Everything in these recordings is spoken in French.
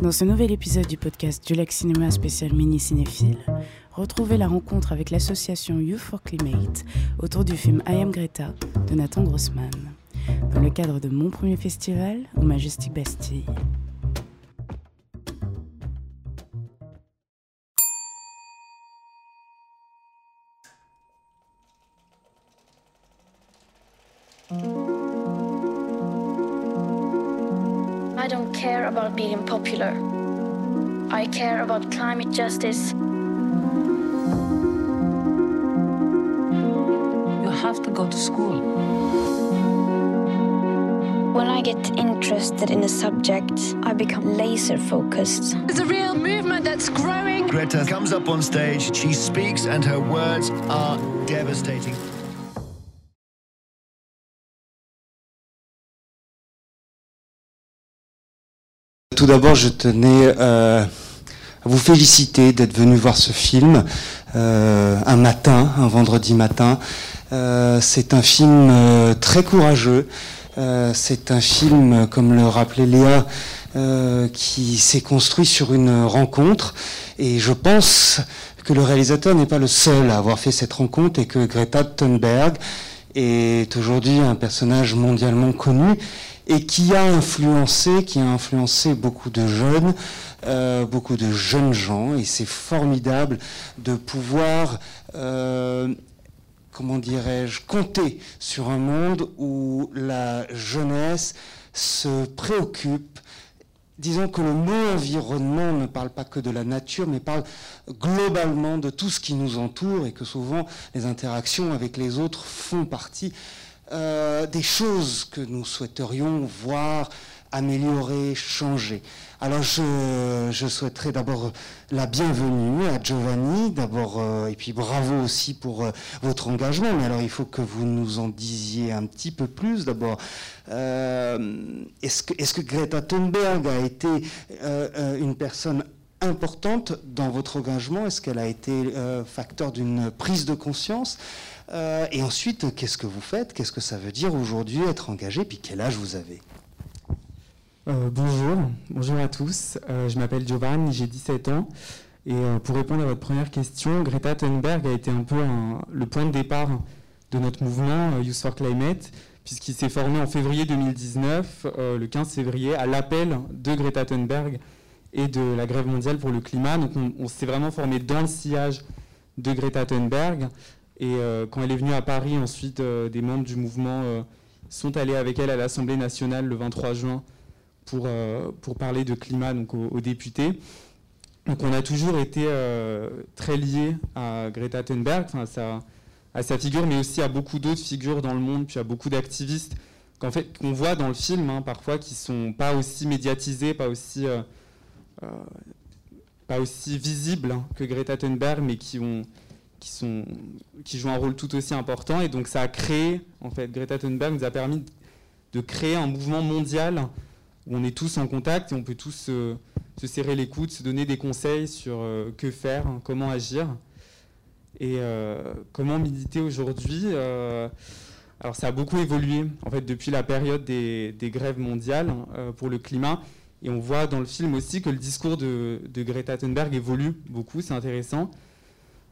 Dans ce nouvel épisode du podcast du Lac Cinéma spécial mini cinéphile, retrouvez la rencontre avec l'association Youth for Climate autour du film I Am Greta de Nathan Grossman, dans le cadre de mon premier festival au Majestic Bastille. Popular. I care about climate justice. You have to go to school. When I get interested in a subject, I become laser focused. It's a real movement that's growing. Greta comes up on stage, she speaks, and her words are devastating. D'abord, je tenais euh, à vous féliciter d'être venu voir ce film euh, un matin, un vendredi matin. Euh, c'est un film très courageux. C'est un film, comme le rappelait Léa, qui s'est construit sur une rencontre. Et je pense que le réalisateur n'est pas le seul à avoir fait cette rencontre et que Greta Thunberg est aujourd'hui un personnage mondialement connu et qui a influencé, qui a influencé beaucoup de jeunes, euh, beaucoup de jeunes gens, et c'est formidable de pouvoir, euh, comment dirais-je, compter sur un monde où la jeunesse se préoccupe. Disons que le mot environnement ne parle pas que de la nature, mais parle globalement de tout ce qui nous entoure et que souvent les interactions avec les autres font partie euh, des choses que nous souhaiterions voir améliorer, changer. Alors je, souhaiterais d'abord la bienvenue à Giovanni, d'abord euh, et puis bravo aussi pour euh, votre engagement. Mais alors il faut que vous nous en disiez un petit peu plus. D'abord, est-ce que, Greta Thunberg a été une personne importante dans votre engagement Est-ce qu'elle a été euh, facteur d'une prise de conscience euh, et ensuite, qu'est-ce que vous faites Qu'est-ce que ça veut dire aujourd'hui être engagé Puis quel âge vous avez Euh, bonjour, bonjour à tous. Je m'appelle Giovanni, j'ai 17 ans. Et pour répondre à votre première question, Greta Thunberg a été un peu le point de départ de notre mouvement Youth for Climate, puisqu'il s'est formé en février 2019, euh, le 15 février, à l'appel de Greta Thunberg et de la grève mondiale pour le climat. Donc on, s'est vraiment formé dans le sillage de Greta Thunberg. Et euh, quand elle est venue à Paris, ensuite, euh, des membres du mouvement euh, sont allés avec elle à l'Assemblée nationale le 23 juin pour, pour parler de climat donc aux, députés. Donc on a toujours été très liés à Greta Thunberg, à, sa, figure, mais aussi à beaucoup d'autres figures dans le monde, puis à beaucoup d'activistes qu'en fait, qu'on voit dans le film hein, parfois qui sont pas aussi médiatisés, pas aussi, pas aussi visibles hein, que Greta Thunberg, mais qui, ont, qui, sont, qui jouent un rôle tout aussi important. Et donc ça a créé, en fait, Greta Thunberg nous a permis de créer un mouvement mondial où on est tous en contact et on peut tous euh, se serrer les coudes, se donner des conseils sur euh, que faire, hein, comment agir et euh, comment militer aujourd'hui. euh, alors ça a beaucoup évolué en fait depuis la période des, grèves mondiales euh, pour le climat et on voit dans le film aussi que le discours de, Greta Thunberg évolue beaucoup, c'est intéressant.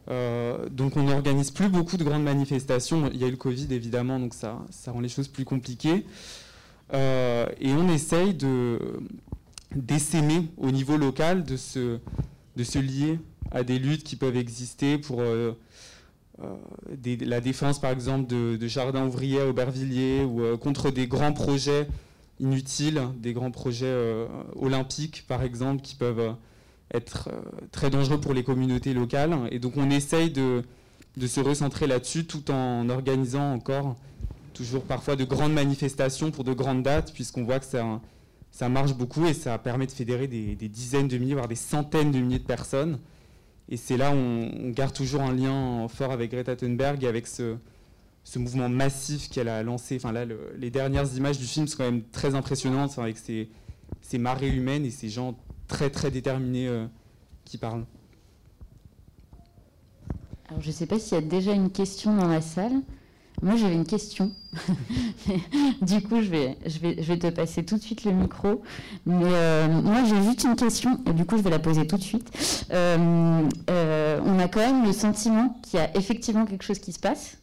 Euh, donc on n'organise plus beaucoup de grandes manifestations. Il y a eu le Covid évidemment, donc ça, rend les choses plus compliquées. Euh, et on essaye de d'essaimer au niveau local, de se, lier à des luttes qui peuvent exister pour euh, la défense, par exemple, de, de jardins ouvriers à Aubervilliers ou contre des grands projets inutiles, des grands projets euh, olympiques, par exemple, qui peuvent euh, être euh, très dangereux pour les communautés locales. Et donc, on essaye de, se recentrer là-dessus tout en organisant encore toujours parfois de grandes manifestations pour de grandes dates, puisqu'on voit que ça, marche beaucoup et ça permet de fédérer des, des dizaines de milliers, voire des centaines de milliers de personnes. Et c'est là où on, on garde toujours un lien fort avec Greta Thunberg et avec ce, ce mouvement massif qu'elle a lancé. Enfin là, le- les dernières images du film sont quand même très impressionnantes, avec ces, ces marées humaines et ces gens très très déterminés euh, qui parlent. Alors, je ne sais pas s'il y a déjà une question dans la salle. Moi, j'avais une question. du coup, je vais, je, vais, je vais te passer tout de suite le micro. Mais euh, moi, j'ai juste une question, et du coup, je vais la poser tout de suite. Euh, on a quand même le sentiment qu'il y a effectivement quelque chose qui se passe,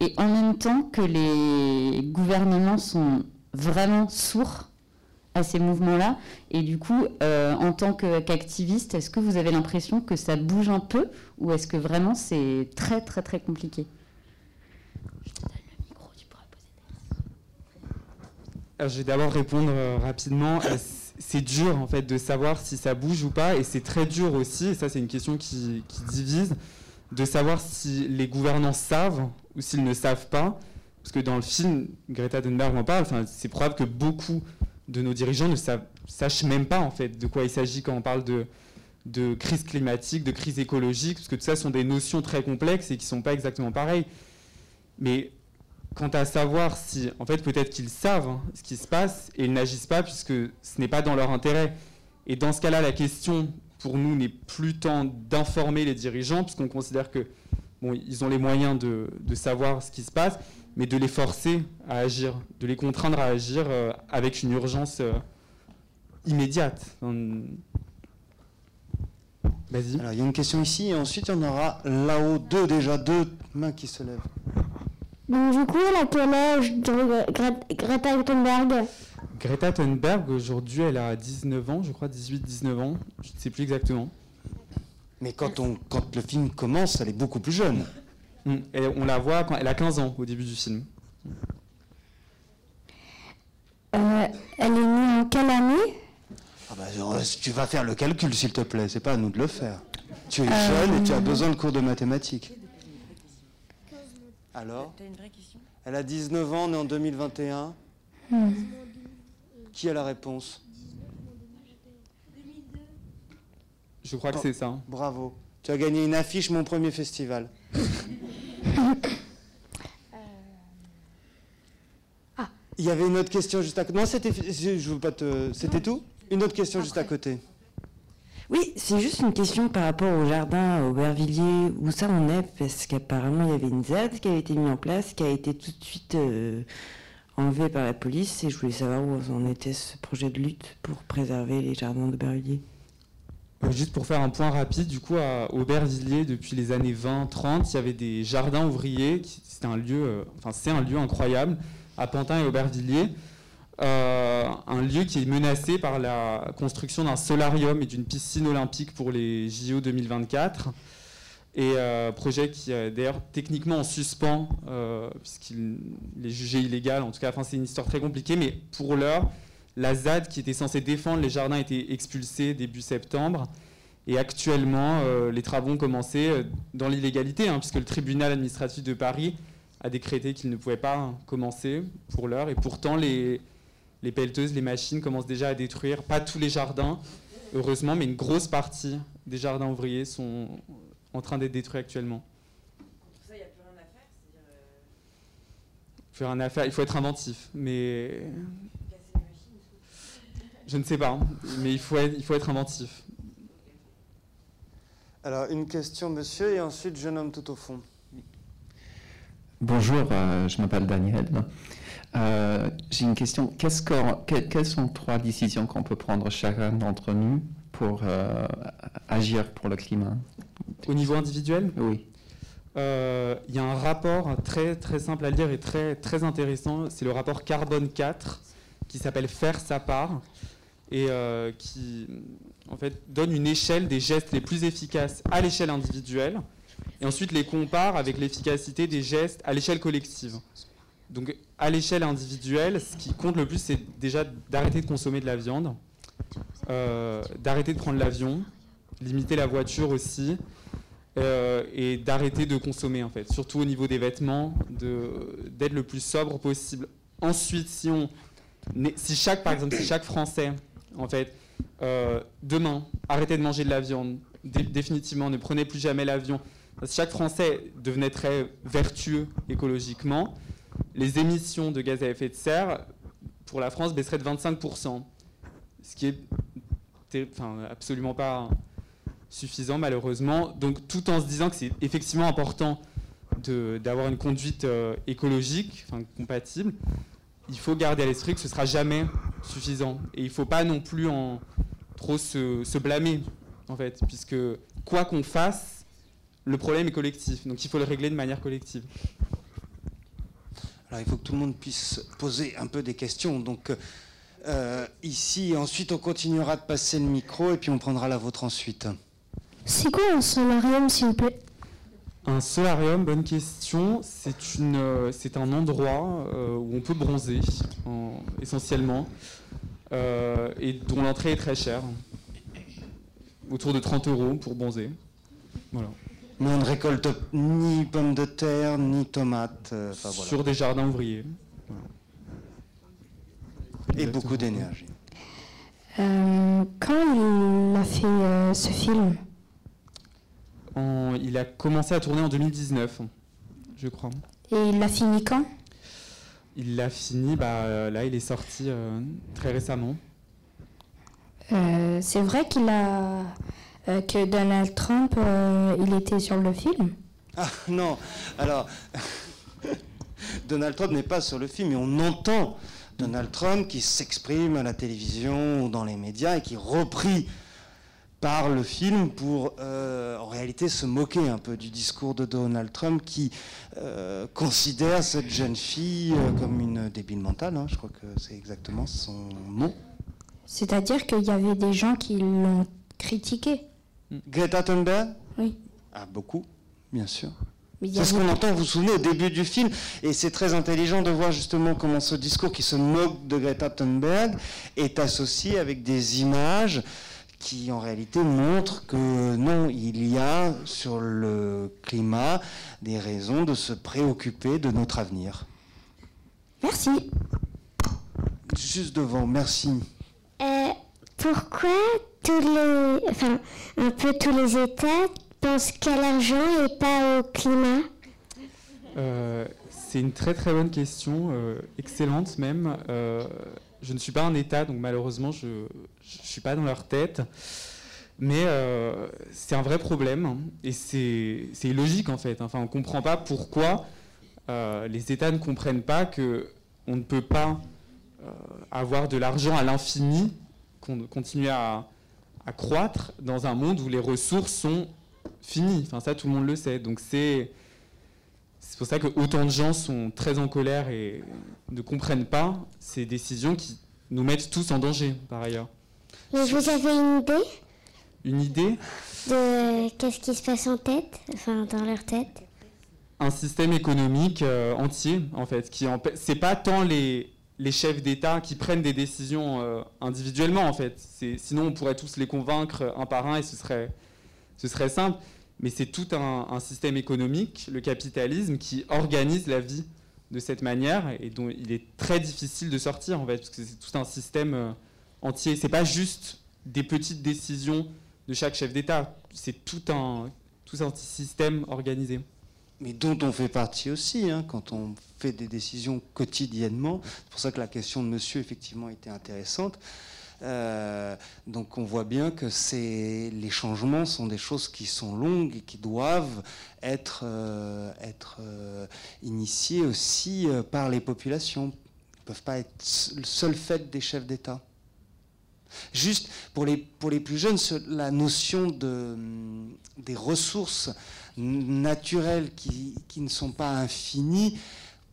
et en même temps que les gouvernements sont vraiment sourds à ces mouvements-là. Et du coup, en tant qu'activiste, est-ce que vous avez l'impression que ça bouge un peu, ou est-ce que vraiment c'est très, très, très compliqué? Je vais d'abord répondre euh, rapidement. Euh, c'est dur en fait de savoir si ça bouge ou pas, et c'est très dur aussi, et ça c'est une question qui, divise, de savoir si les gouvernants savent ou s'ils ne savent pas. Parce que dans le film, Greta Thunberg en parle, c'est probable que beaucoup de nos dirigeants ne sachent même pas en fait de quoi il s'agit quand on parle de, de crise climatique, de crise écologique, parce que tout ça sont des notions très complexes et qui ne sont pas exactement pareilles. Mais quant à savoir si, en fait, peut-être qu'ils savent hein, ce qui se passe et ils n'agissent pas puisque ce n'est pas dans leur intérêt. Et dans ce cas-là, la question pour nous n'est plus tant d'informer les dirigeants, puisqu'on considère que bon, ils ont les moyens de, savoir ce qui se passe, mais de les forcer à agir, de les contraindre à agir euh, avec une urgence euh, immédiate. Vas-y. Alors, il y a une question ici, et ensuite, il y en aura là-haut deux déjà, deux mains qui se lèvent. Donc du coup, elle a quel âge, Greta Thunberg Greta Thunberg, aujourd'hui, elle a 19 ans, je crois, 18-19 ans, je ne sais plus exactement. Mais quand, on, quand le film commence, elle est beaucoup plus jeune. Mm. on la voit quand elle a 15 ans au début du film. Euh, elle est née en quelle année? Ah bah, Tu vas faire le calcul, s'il te plaît, c'est pas à nous de le faire. Tu es jeune et tu as euh. besoin de cours de mathématiques. Alors? Elle a 19 ans, née en 2021. Hmm. Qui a la réponse? Je crois que c'est ça. Bravo. Tu as gagné une affiche, mon premier festival. Ah. Il y avait une autre question juste à côté. Non, c'était. Je veux pas te. C'était tout? Une autre question juste à côté. Oui, c'est juste une question par rapport au jardin Aubervilliers, où ça en est, parce qu'apparemment il y avait une ZAD qui avait été mise en place, qui a été tout de suite euh, enlevée par la police, et je voulais savoir où en était ce projet de lutte pour préserver les jardins d'Aubervilliers. Euh, juste pour faire un point rapide, du coup, à Aubervilliers, depuis les années 20-30, il y avait des jardins ouvriers, c'était un lieu, euh, enfin c'est un lieu incroyable, à Pantin et Aubervilliers. Euh, un lieu qui est menacé par la construction d'un solarium et d'une piscine olympique pour les JO 2024. Et euh, projet qui est d'ailleurs techniquement en suspens, euh, puisqu'il est jugé illégal. En tout cas, enfin, c'est une histoire très compliquée. Mais pour l'heure, la ZAD qui était censée défendre les jardins a été expulsée début septembre. Et actuellement, les travaux ont commencé dans l'illégalité, hein, puisque le tribunal administratif de Paris a décrété qu'ils ne pouvaient pas commencer pour l'heure. Et pourtant, les pelleteuses, les machines commencent déjà à détruire, pas tous les jardins, heureusement, mais une grosse partie des jardins ouvriers sont en train d'être détruits actuellement. Ça, il n'y a plus rien à faire Faire un affaire, il faut être inventif, mais. Je ne sais pas, hein, mais il faut, être, il faut être inventif. Alors, une question, monsieur, et ensuite, jeune homme tout au fond. Bonjour, euh, je m'appelle Daniel. Euh, j'ai une question. quelles sont trois décisions qu'on peut prendre chacun d'entre nous pour euh, agir pour le climat Au niveau individuel Oui. Euh, il y a un rapport très, très simple à lire et très, très intéressant. C'est le rapport Carbone 4 qui s'appelle Faire sa part et qui en fait, donne une échelle des gestes les plus efficaces à l'échelle individuelle et ensuite les compare avec l'efficacité des gestes à l'échelle collective. Donc à l'échelle individuelle, ce qui compte le plus, c'est déjà d'arrêter de consommer de la viande, euh, d'arrêter de prendre l'avion, limiter la voiture aussi, euh, et d'arrêter de consommer en fait, surtout au niveau des vêtements, d'être le plus sobre possible. Ensuite, si on, chaque, par exemple, si chaque Français, en fait, euh, demain, arrêtait de manger de la viande, définitivement, ne prenez plus jamais l'avion. Si chaque Français devenait très vertueux écologiquement, les émissions de gaz à effet de serre pour la France baisseraient de 25%, ce qui est absolument pas suffisant malheureusement. Donc tout en se disant que c'est effectivement important d'avoir une conduite euh, écologique, enfin, compatible, il faut garder à l'esprit que ce sera jamais suffisant. Et il ne faut pas non plus en trop se, se blâmer, en fait, puisque quoi qu'on fasse, le problème est collectif. Donc il faut le régler de manière collective. Alors il faut que tout le monde puisse poser un peu des questions. Donc euh, ici, ensuite on continuera de passer le micro et puis on prendra la vôtre ensuite. C'est quoi un solarium, s'il vous plaît? Un solarium, bonne question. C'est une, euh, c'est un endroit euh, où on peut bronzer, en- essentiellement, euh, et dont l'entrée est très chère, autour de 30 euros pour bronzer. Voilà. Mais on ne récolte ni pommes de terre, ni tomates. euh, enfin, voilà. Sur des jardins ouvriers. Et beaucoup d'énergie. Euh, Quand il a fait euh, ce film En- il a commencé à tourner en 2019, je crois. Et il l'a fini quand Il l'a fini, bah, euh, là il est sorti euh, très récemment. Euh, C'est vrai qu'il a euh, que Donald Trump, euh, il était sur le film. Ah non, alors Donald Trump n'est pas sur le film, mais on entend Donald Trump qui s'exprime à la télévision ou dans les médias et qui repris par le film pour euh, en réalité se moquer un peu du discours de Donald Trump qui euh, considère cette jeune fille euh, comme une débile mentale, hein, je crois que c'est exactement son mot. C'est-à-dire qu'il y avait des gens qui l'ont critiqué. Greta Thunberg? Oui. Ah, beaucoup, bien sûr. C'est ce qu'on entend, vous vous souvenez, au début du film, et c'est très intelligent de voir justement comment ce discours qui se moque de Greta Thunberg est associé avec des images qui en réalité montrent que non, il y a sur le climat des raisons de se préoccuper de notre avenir. Merci. Juste devant, merci. Euh, pourquoi tous les, enfin, un peu tous les États pensent qu'à l'argent et pas au climat Euh, c'est une très très bonne question, euh, excellente même. Euh, je ne suis pas un État, donc malheureusement je ne suis pas dans leur tête. Mais c'est un vrai problème hein, et c'est illogique en fait. Enfin, on ne comprend pas pourquoi les États ne comprennent pas que on ne peut pas avoir de l'argent à l'infini, qu'on continuer à, à croître dans un monde où les ressources sont Enfin, ça, tout le monde le sait. Donc c'est c'est pour ça que autant de gens sont très en colère et ne comprennent pas ces décisions qui nous mettent tous en danger, par ailleurs. Et vous avez une idée Une idée de qu'est-ce qui se passe en tête, enfin dans leur tête? Un système économique euh, entier, en fait, qui empê- c'est pas tant les, les chefs d'État qui prennent des décisions euh, individuellement, en fait. Sinon, on pourrait tous les convaincre un par un et ce serait, ce serait simple. Mais c'est tout un, système économique, le capitalisme, qui organise la vie de cette manière et dont il est très difficile de sortir, en fait, parce que c'est tout un système euh, entier. C'est pas juste des petites décisions de chaque chef d'État, c'est tout un, tout un système organisé. mais dont on fait partie aussi hein, quand on fait des décisions quotidiennement. C'est pour ça que la question de monsieur, effectivement, était intéressante. Euh, donc on voit bien que les changements sont des choses qui sont longues et qui doivent être, euh, euh, initiées aussi par les populations. Ils ne peuvent pas être le seul fait des chefs d'État. Juste pour les, plus jeunes, la notion de, des ressources naturelles qui ne sont pas infinies,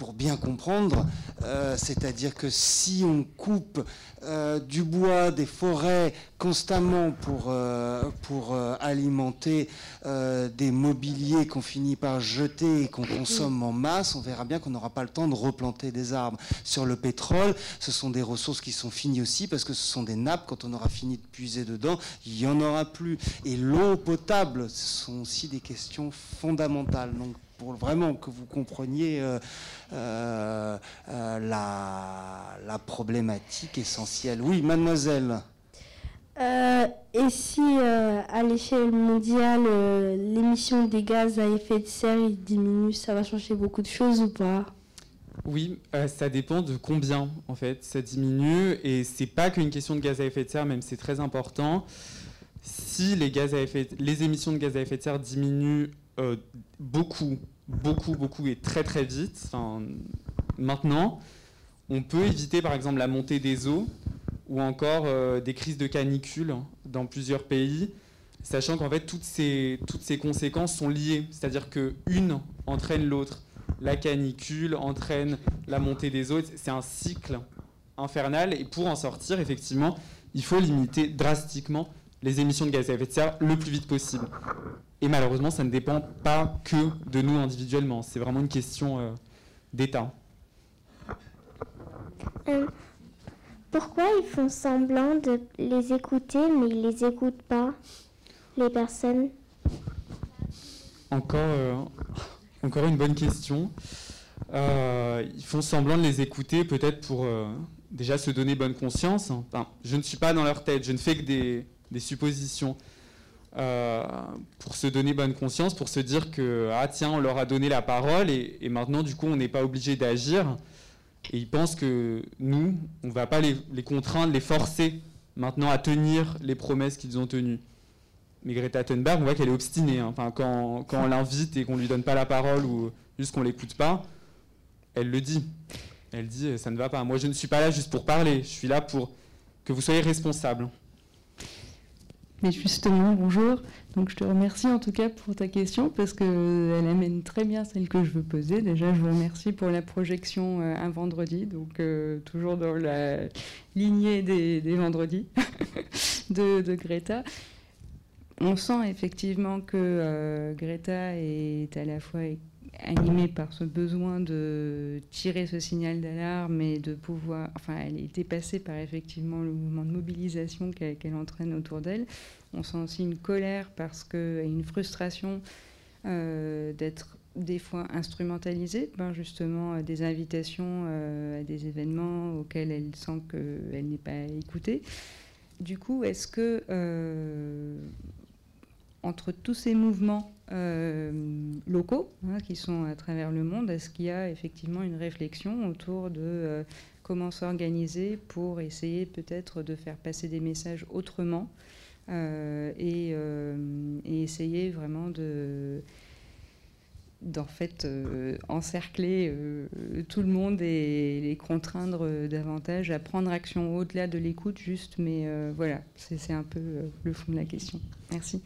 pour bien comprendre, euh, c'est-à-dire que si on coupe euh, du bois, des forêts constamment pour, euh, pour alimenter des mobiliers qu'on finit par jeter et qu'on consomme en masse, on verra bien qu'on n'aura pas le temps de replanter des arbres. Sur le pétrole, ce sont des ressources qui sont finies aussi parce que ce sont des nappes. Quand on aura fini de puiser dedans, il n'y en aura plus. Et l'eau potable, ce sont aussi des questions fondamentales. Donc, pour vraiment que vous compreniez euh, euh, euh, la, la problématique essentielle. Oui, mademoiselle. Euh, et si euh, à l'échelle mondiale euh, l'émission des gaz à effet de serre il diminue, ça va changer beaucoup de choses ou pas? Oui, euh, ça dépend de combien en fait ça diminue et c'est pas qu'une question de gaz à effet de serre, même c'est très important. Si les, gaz à effet, les émissions de gaz à effet de serre diminuent euh, beaucoup beaucoup, beaucoup et très très vite, maintenant, on peut éviter par exemple la montée des eaux ou encore euh, des crises de canicule dans plusieurs pays, sachant qu'en fait toutes ces, toutes ces conséquences sont liées, c'est-à-dire qu'une entraîne l'autre. La canicule entraîne la montée des eaux, c'est un cycle infernal et pour en sortir, effectivement, il faut limiter drastiquement les émissions de gaz à effet de serre le plus vite possible. Et malheureusement, ça ne dépend pas que de nous individuellement, c'est vraiment une question euh, d'État. Euh, pourquoi ils font semblant de les écouter, mais ils les écoutent pas, les personnes? Encore, euh, encore une bonne question. Ils font semblant de les écouter, peut-être pour déjà se donner bonne conscience. je ne suis pas dans leur tête, je ne fais que des, suppositions. Pour se donner bonne conscience, pour se dire que ah tiens on leur a donné la parole et, maintenant du coup on n'est pas obligé d'agir. Et ils pensent que nous, on ne va pas les, contraindre, les forcer maintenant à tenir les promesses qu'ils ont tenues. Mais Greta Thunberg, on voit qu'elle est obstinée. Hein. Enfin, quand, quand on l'invite et qu'on ne lui donne pas la parole ou juste qu'on ne l'écoute pas, elle le dit. Elle dit ça ne va pas. Moi, je ne suis pas là juste pour parler. Je suis là pour que vous soyez responsable. Mais justement, bonjour. Donc je te remercie en tout cas pour ta question parce qu'elle amène très bien celle que je veux poser. Déjà, je vous remercie pour la projection euh, un vendredi, donc euh, toujours dans la lignée des, vendredis de, Greta. On sent effectivement que euh, Greta est à la fois animée par ce besoin de tirer ce signal d'alarme et de pouvoir. Enfin, elle est dépassée par effectivement le mouvement de mobilisation qu'elle entraîne autour d'elle. On sent aussi une colère parce que, et une frustration euh, d'être des fois instrumentalisée par justement des invitations euh, à des événements auxquels elle sent qu'elle n'est pas écoutée. Du coup, est-ce que euh, entre tous ces mouvements euh, locaux hein, qui sont à travers le monde, est-ce qu'il y a effectivement une réflexion autour de euh, comment s'organiser pour essayer peut-être de faire passer des messages autrement euh, et, essayer vraiment de d'en fait encercler tout le monde et les contraindre davantage à prendre action au-delà de l'écoute juste mais voilà c'est un peu le fond de la question. Merci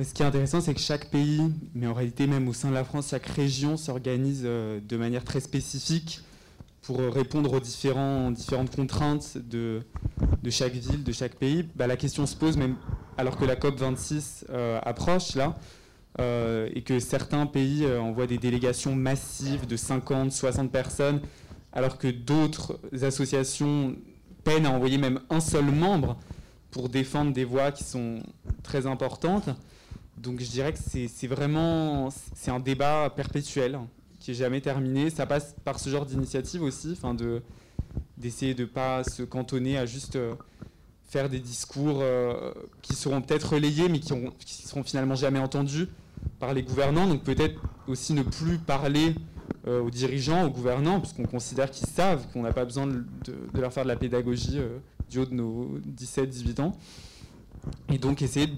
ce qui est intéressant, c'est que chaque pays, mais en réalité même au sein de la France, chaque région s'organise euh, de manière très spécifique pour euh, répondre aux différentes contraintes de, de chaque ville, de chaque pays. Bah, la question se pose même alors que la COP26 euh, approche là, et que certains pays envoient des délégations massives de 50, 60 personnes, alors que d'autres associations peinent à envoyer même un seul membre pour défendre des voix qui sont très importantes. Donc je dirais que c'est vraiment c'est un débat perpétuel qui est jamais terminé. Ça passe par ce genre d'initiative aussi, enfin de d'essayer de pas se cantonner à juste euh, faire des discours euh, qui seront peut-être relayés mais qui, ne qui seront finalement jamais entendus par les gouvernants. Donc peut-être aussi ne plus parler euh, aux dirigeants, aux gouvernants, puisqu'on considère qu'ils savent qu'on n'a pas besoin de, leur faire de la pédagogie haut de nos 17-18 ans et donc essayer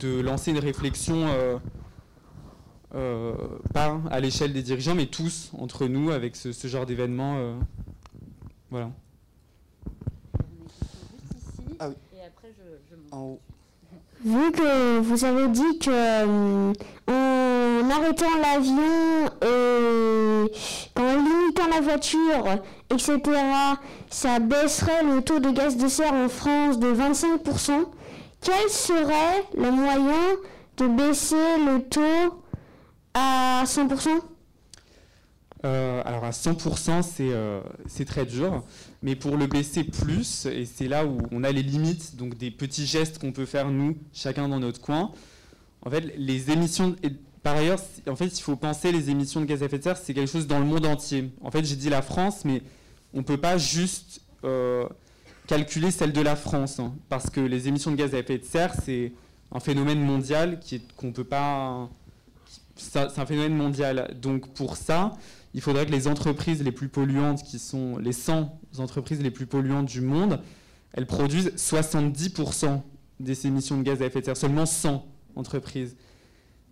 de lancer une réflexion euh, euh, pas à l'échelle des dirigeants, mais tous entre nous avec ce, genre d'événement. Euh, voilà. Ah oui. En haut. Vu que vous avez dit que en arrêtant l'avion et la voiture, etc., ça baisserait le taux de gaz de serre en France de 25%, quel serait le moyen de baisser le taux à 100% euh, alors à 100%, euh, c'est très dur, mais pour le baisser plus, et c'est là où on a les limites, donc des petits gestes qu'on peut faire nous, chacun dans notre coin. En fait, les émissions, par ailleurs, en fait, il faut penser les émissions de gaz à effet de serre, c'est quelque chose dans le monde entier. En fait, j'ai dit la France, mais on ne peut pas juste euh, calculer celle de la France, hein, parce que les émissions de gaz à effet de serre, c'est un phénomène mondial qui qu'on peut pas. C'est un phénomène mondial. Donc pour ça, il faudrait que les entreprises les plus polluantes, qui sont les 100 entreprises les plus polluantes du monde, elles produisent 70% des émissions de gaz à effet de serre. Seulement 100 entreprises.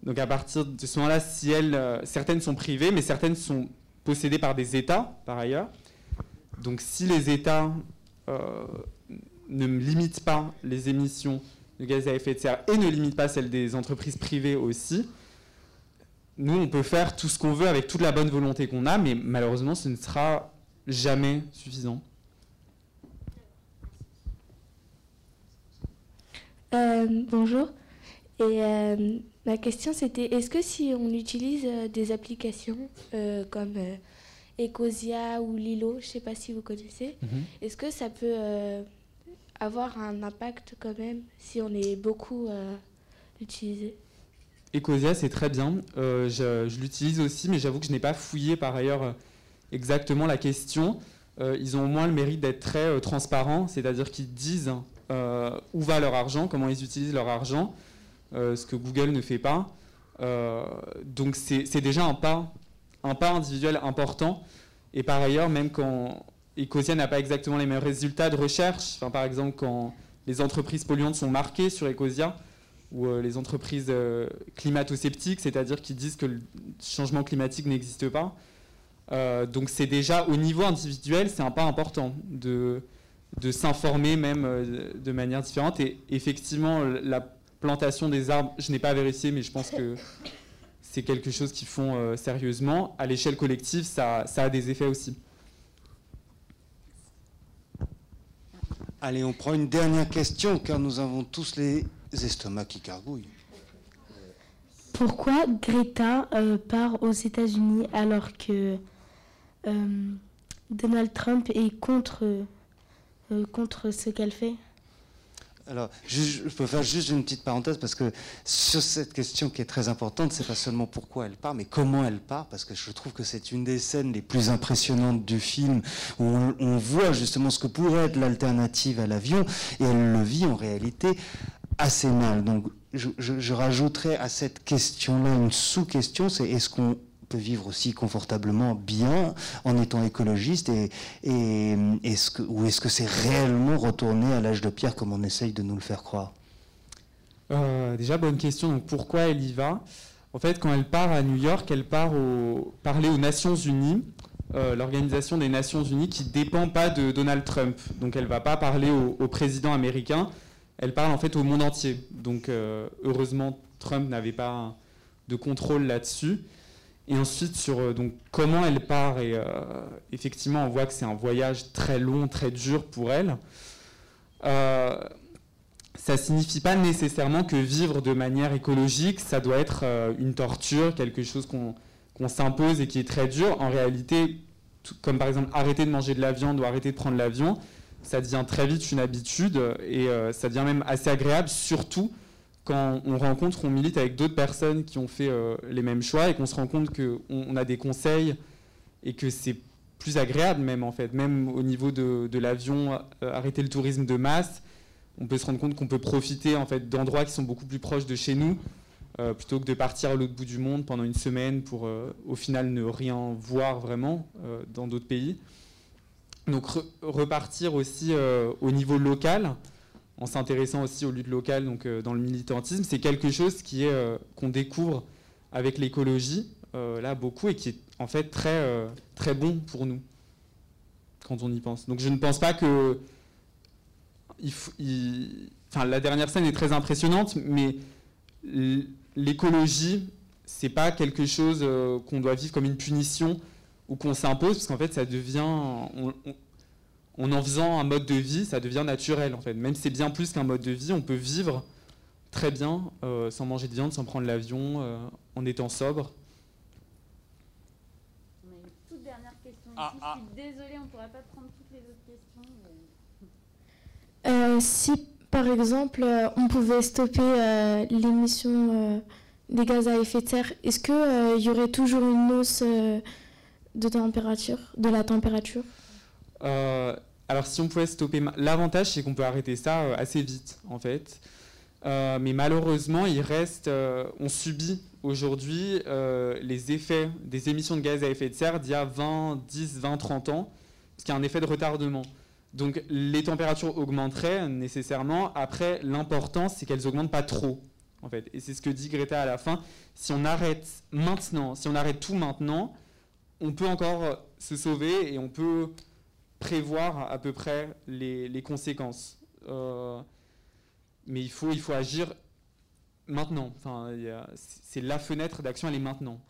Donc à partir de ce moment-là, si elles, certaines sont privées, mais certaines sont possédées par des États, par ailleurs. Donc si les États ne limitent pas les émissions de gaz à effet de serre et ne limitent pas celles des entreprises privées aussi, nous, on peut faire tout ce qu'on veut avec toute la bonne volonté qu'on a, mais malheureusement, ce ne sera jamais suffisant. Euh, bonjour. Et euh, ma question c'était est-ce que si on utilise euh, des applications comme Ecosia ou Lilo, je ne sais pas si vous connaissez, mhm. est-ce que ça peut avoir un impact quand même si on est beaucoup utilisé? Ecosia, c'est très bien. je l'utilise aussi, mais j'avoue que je n'ai pas fouillé par ailleurs exactement la question. ils ont au moins le mérite d'être très transparents, c'est-à-dire qu'ils disent euh, où va leur argent, comment ils utilisent leur argent, euh, ce que Google ne fait pas. Euh, donc c'est déjà un pas, un pas individuel important. Et par ailleurs, même quand Ecosia n'a pas exactement les mêmes résultats de recherche, par exemple quand les entreprises polluantes sont marquées sur Ecosia, ou les entreprises climato-sceptiques, c'est-à-dire qui disent que le changement climatique n'existe pas. donc c'est déjà au niveau individuel, c'est un pas important de, de s'informer même euh, de manière différente. Et effectivement, la plantation des arbres, je n'ai pas vérifié, mais je pense que c'est quelque chose qu'ils font euh, sérieusement. À l'échelle collective, ça, a des effets aussi. Allez, on prend une dernière question, car nous avons tous les estomacs qui cargouillent. Pourquoi Greta euh, part aux États-Unis alors que Donald Trump est contre euh, contre ce qu'elle fait? Alors, je, peux faire juste une petite parenthèse parce que sur cette question qui est très importante, c'est pas seulement pourquoi elle part, mais comment elle part, parce que je trouve que c'est une des scènes les plus impressionnantes du film où on, voit justement ce que pourrait être l'alternative à l'avion et elle le vit en réalité assez mal. Donc, je, je rajouterais à cette question-là une sous-question, c'est est-ce qu'on vivre aussi confortablement bien en étant écologiste et, est-ce que, ou est-ce que c'est réellement retourner à l'âge de pierre comme on essaye de nous le faire croire? Euh, Déjà, bonne question. Pourquoi elle y va? En fait, quand elle part à New York, elle part parler aux Nations Unies, euh, l'organisation des Nations Unies qui dépend pas de Donald Trump. Donc, elle va pas parler au, président américain. Elle parle en fait au monde entier. Donc, euh, heureusement, Trump n'avait pas de contrôle là-dessus. Et ensuite, sur euh, donc, comment elle part, et euh, effectivement, on voit que c'est un voyage très long, très dur pour elle. Euh, ça signifie pas nécessairement que vivre de manière écologique, ça doit être euh, une torture, quelque chose qu'on s'impose et qui est très dur. En réalité, comme par exemple arrêter de manger de la viande ou arrêter de prendre l'avion, ça devient très vite une habitude et ça devient même assez agréable, surtout quand on rencontre, on milite avec d'autres personnes qui ont fait euh, les mêmes choix et qu'on se rend compte qu'on a des conseils et que c'est plus agréable même en fait, même au niveau de, l'avion, euh, arrêter le tourisme de masse, on peut se rendre compte qu'on peut profiter en fait d'endroits qui sont beaucoup plus proches de chez nous euh, plutôt que de partir à l'autre bout du monde pendant une semaine pour au final ne rien voir vraiment dans d'autres pays. Donc repartir aussi au niveau local en s'intéressant aussi aux luttes locales, donc euh, dans le militantisme, c'est quelque chose qui est euh, qu'on découvre avec l'écologie euh, là beaucoup et qui est en fait très très bon pour nous quand on y pense. Donc je ne pense pas que enfin, la dernière scène est très impressionnante, mais l'écologie c'est pas quelque chose qu'on doit vivre comme une punition ou qu'on s'impose, parce qu'en fait ça devient en en faisant un mode de vie, ça devient naturel en fait. Même si c'est bien plus qu'un mode de vie, on peut vivre très bien euh, sans manger de viande, sans prendre l'avion, euh, en étant sobre. On a une toute dernière question ah, ici. Ah. Je suis désolée, on ne pourra pas prendre toutes les autres questions. Euh, si par exemple on pouvait stopper l'émission des gaz à effet de serre, est-ce qu'il y aurait toujours une hausse de température, de la température? Euh, alors si on pouvait stopper, l'avantage c'est qu'on peut arrêter ça euh, assez vite en fait. Euh, mais malheureusement, il reste, on subit aujourd'hui les effets des émissions de gaz à effet de serre d'il y a 20, 10, 20, 30 ans, ce qui a un effet de retardement. Donc les températures augmenteraient nécessairement. Après, l'important, c'est qu'elles augmentent pas trop, en fait. Et c'est ce que dit Greta à la fin. Si on arrête maintenant, si on arrête tout maintenant, on peut encore se sauver et on peut prévoir à peu près les, conséquences. Euh, mais il faut, agir maintenant. C'est la fenêtre d'action, elle est maintenant.